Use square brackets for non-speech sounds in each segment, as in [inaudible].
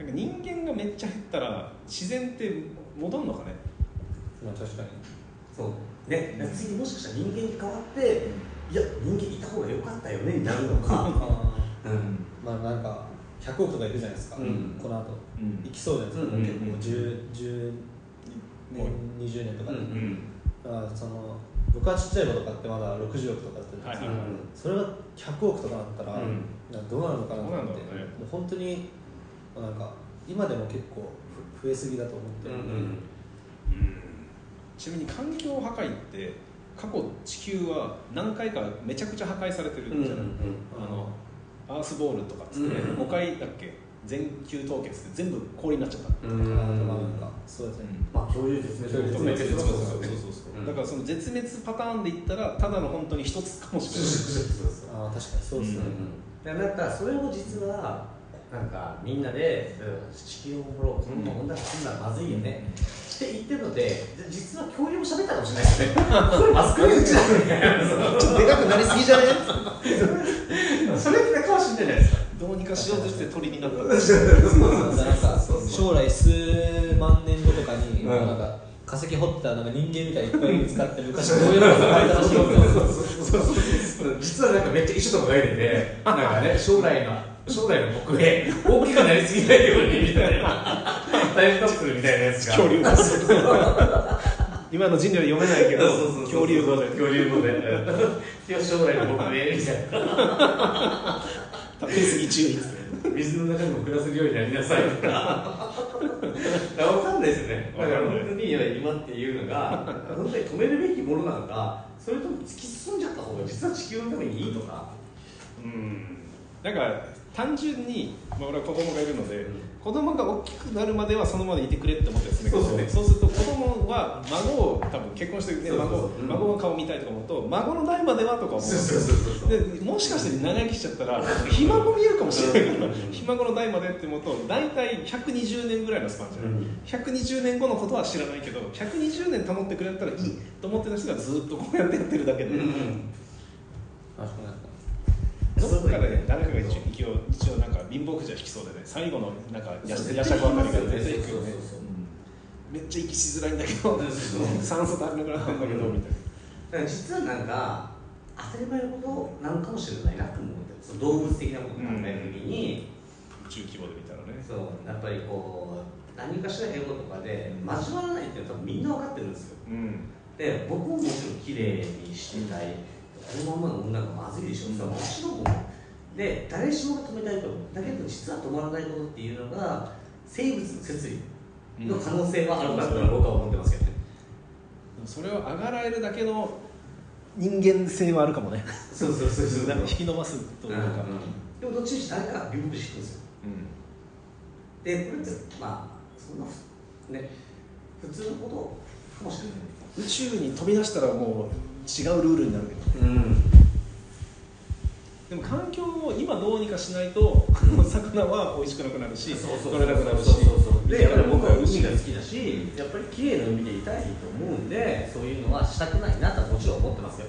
なんか人間がめっちゃ減ったら自然って戻るのかね？まあ確かに。そう。ね。なんか次もしかしたら人間に変わっていや人間いた方が良かったよねになるのか。[laughs] うん。まあなんか100億とかいるじゃないですか、うん。この後。うん。行きそうじゃないですか、うん結構もう 10, 10もう年20年とか。で、うんうん。だからその僕はちっちゃい子とかってまだ60億とかだったじゃないですか、はいはいはい。それが100億とかだったら、どうなるのかなと思ってもう本当になんか今でも結構ふ増えすぎだと思ってるんで、うんちなみに環境破壊って過去地球は何回かめちゃくちゃ破壊されてるんじゃない、あのアースボールとかっつって、うん5回だっけ？全球凍結で全部氷になっちゃった、うん。そうですね、まあ恐竜絶滅恐竜絶そうそう。そうそうそう。だからその絶滅パターンで言ったらただの本当に一つかもしれない。ああ確かにそうですね、うんなんかそれを実はなんかみんなでうん地球を守ろう。そんな問題すんならまずいよね。って言ってるので実は恐竜も喋ったかもしれないですね。マスコミ口だねちょっとでかくなりすぎじゃね？[laughs] それってかもしれないですか？どうにかしようとして鳥になった。なんか将来数万年後とかに、うんなんか化石掘ったなんか人間みたいにいっぱい見つかって昔こういうのが書いたらしいよめっちゃ一緒とか書いててなんかね将来の将来の僕へ大きくなりすぎないようにみたいな。[laughs] タイムカプセルみたいなやつが。恐竜語。[laughs] 今の人類は読めないけど恐竜語で。恐竜語で。将来の僕へみたいな。[laughs] 食べ過ぎ注意ですね。水の中にも暮らせるようになりなさい。とか [laughs] 分かんないですよね。だから本当に今っていうのが本当に止めるべきものなのかそれとも突き進んじゃった方が実は地球のためにいいとか。うん。なんか単純に、まあ、俺は子供がいるので、うん子供が大きくなるまではそのままでいてくれって思ってるんですけどそうね。そうすると子供は孫を多分結婚して、ね、そうそうそう。孫うん。孫の顔見たいとか思うと孫の代まではとか思うでもしかして長生きしちゃったらひ孫見えるかもしれない。からうん。ひ孫の代までって思うと大体120年ぐらいのスパンじゃない、うん。120年後のことは知らないけど120年保ってくれたらいいと思ってた人がずっとこうやってやってるだけで、確かにどっかでね誰かが一応一応一応なんか貧乏くじは引きそうでね最後のなん。かや夜叉あたりが絶対引くよねそうそうそううんめっちゃ息しづらいんだけど酸素足りなくなったんだけどみたいだから実はなんか当たり前のことなのかもしれないなと思ってその動物的なことを考えるときに、な宇宙規模で見たらねそうやっぱりこう何かしらエゴとかで交わらないっていうのは多分みんな分かってるんですよ。うん。で僕ももちろん綺麗にしてたいこのままの女がまずいでしょ、それはもちろんで誰しもが止めたいとだけど実は止まらないことっていうのが生物の摂理の可能性はあるかと僕は思ってますけどね、それを上がられるだけの人間性はあるかもね。そうそうそうそう。引き伸ばすというか、でもどっちにしろ誰かがビブビしてるんですよ。うん。でこれってまあそんなふね普通のことかもしれない。宇宙に飛び出したらもう違うルールになるけ。どうん。でも環境を今どうにかしないと魚は美味しくなくなるし取れなくなるし。でやっぱり僕は海海が好きだしやっぱり綺麗な海でいたいと思うんでそういうのはしたくないなとはもちろん思ってますよ。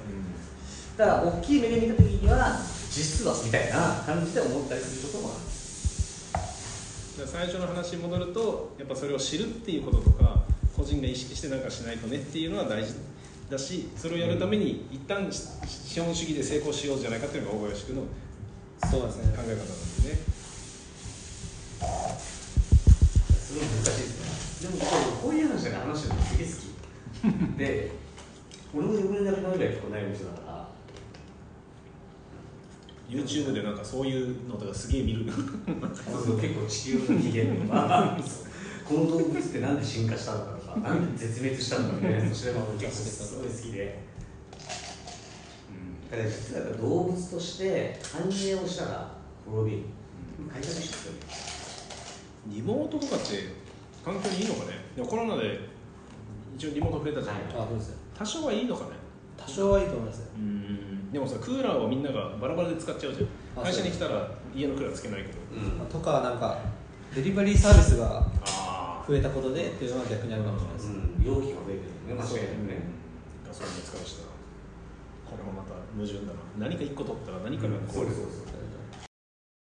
だから大きい目で見た時には実はみたいな感じで思ったりすることもある。最初の話に戻るとやっぱそれを知るっていうこととか個人が意識してなんかしないとねっていうのは大事だしそれをやるために一旦資本主義で成功しようじゃないかっていうのが大林君の考そうですね。え方なんですね。すごい難しいですね。でもこういう話が話するのすげえ好き。[laughs] で俺も眠れなくなるぐらい結構悩む人だから。YouTube でなんかそういうのとかすげえ見るそうそう結構地球の起源とか。[laughs] この動物ってなんで進化したのかとかなんで絶滅したのかみたいな [laughs] それも結構すごい好きで。だから実は動物として繁栄をしたら滅びる。改革しますよねリモートとかって環境にいいのかね？でもコロナで一応リモート増えたじゃん、はい。あそうですね多少はいいのかね？多少はいいと思いますよ。でもさクーラーをみんながバラバラで使っちゃうじゃん。あ会社に来たら家のクーラーつけないけど。うん。とかなんかデリバリーサービスがあ増えたことでっていうのは逆にあるかもしれないです、うん、容器が増えてるよね間違いなくね。ガソリンも使うしなこれもまた矛盾だな。何か一個取ったら何かがこうそうそう